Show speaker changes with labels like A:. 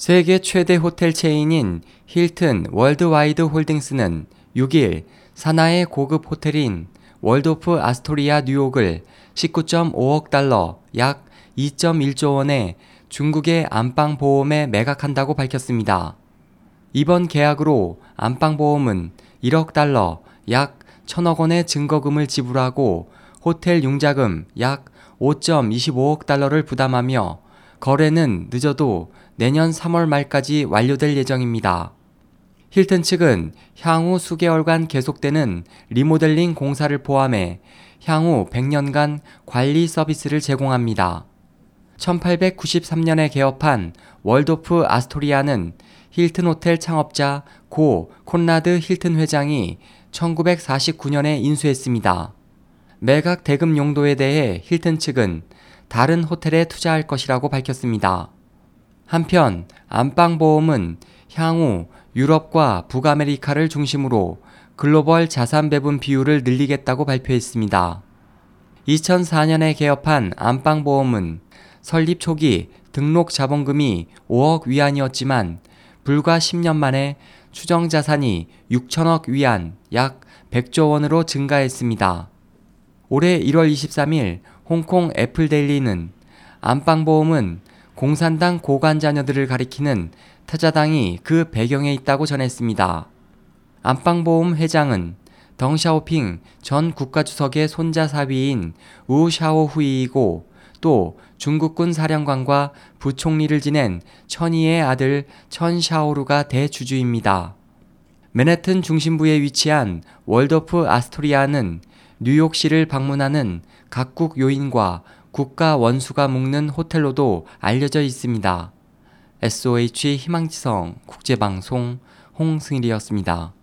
A: 세계 최대 호텔 체인인 힐튼 월드와이드 홀딩스는 6일 산하의 고급 호텔인 월도프 아스토리아 뉴욕을 19.5억 달러 약 2.1조 원의 중국의 안방보험에 매각한다고 밝혔습니다. 이번 계약으로 안방보험은 1억 달러 약 1천억 원의 증거금을 지불하고 호텔 융자금 약 5.25억 달러를 부담하며 거래는 늦어도 내년 3월 말까지 완료될 예정입니다. 힐튼 측은 향후 수개월간 계속되는 리모델링 공사를 포함해 향후 100년간 관리 서비스를 제공합니다. 1893년에 개업한 월도프 아스토리아는 힐튼 호텔 창업자 고 콘라드 힐튼 회장이 1949년에 인수했습니다. 매각 대금 용도에 대해 힐튼 측은 다른 호텔에 투자할 것이라고 밝혔습니다. 한편 안방보험은 향후 유럽과 북아메리카를 중심으로 글로벌 자산 배분 비율을 늘리겠다고 발표했습니다. 2004년에 개업한 안방보험은 설립 초기 등록 자본금이 5억 위안이었지만 불과 10년 만에 추정 자산이 6천억 위안 약 100조 원으로 증가했습니다. 올해 1월 23일 홍콩 애플데일리는 안방보험은 공산당 고관 자녀들을 가리키는 타자당이 그 배경에 있다고 전했습니다. 안방보험 회장은 덩샤오핑 전 국가주석의 손자 사위인 우 샤오후이이고 또 중국군 사령관과 부총리를 지낸 천이의 아들 천 샤오루가 대주주입니다. 맨해튼 중심부에 위치한 월더프 아스토리아는 뉴욕시를 방문하는 각국 요인과 국가 원수가 묵는 호텔로도 알려져 있습니다. SOH 희망지성 국제방송 홍승일이었습니다.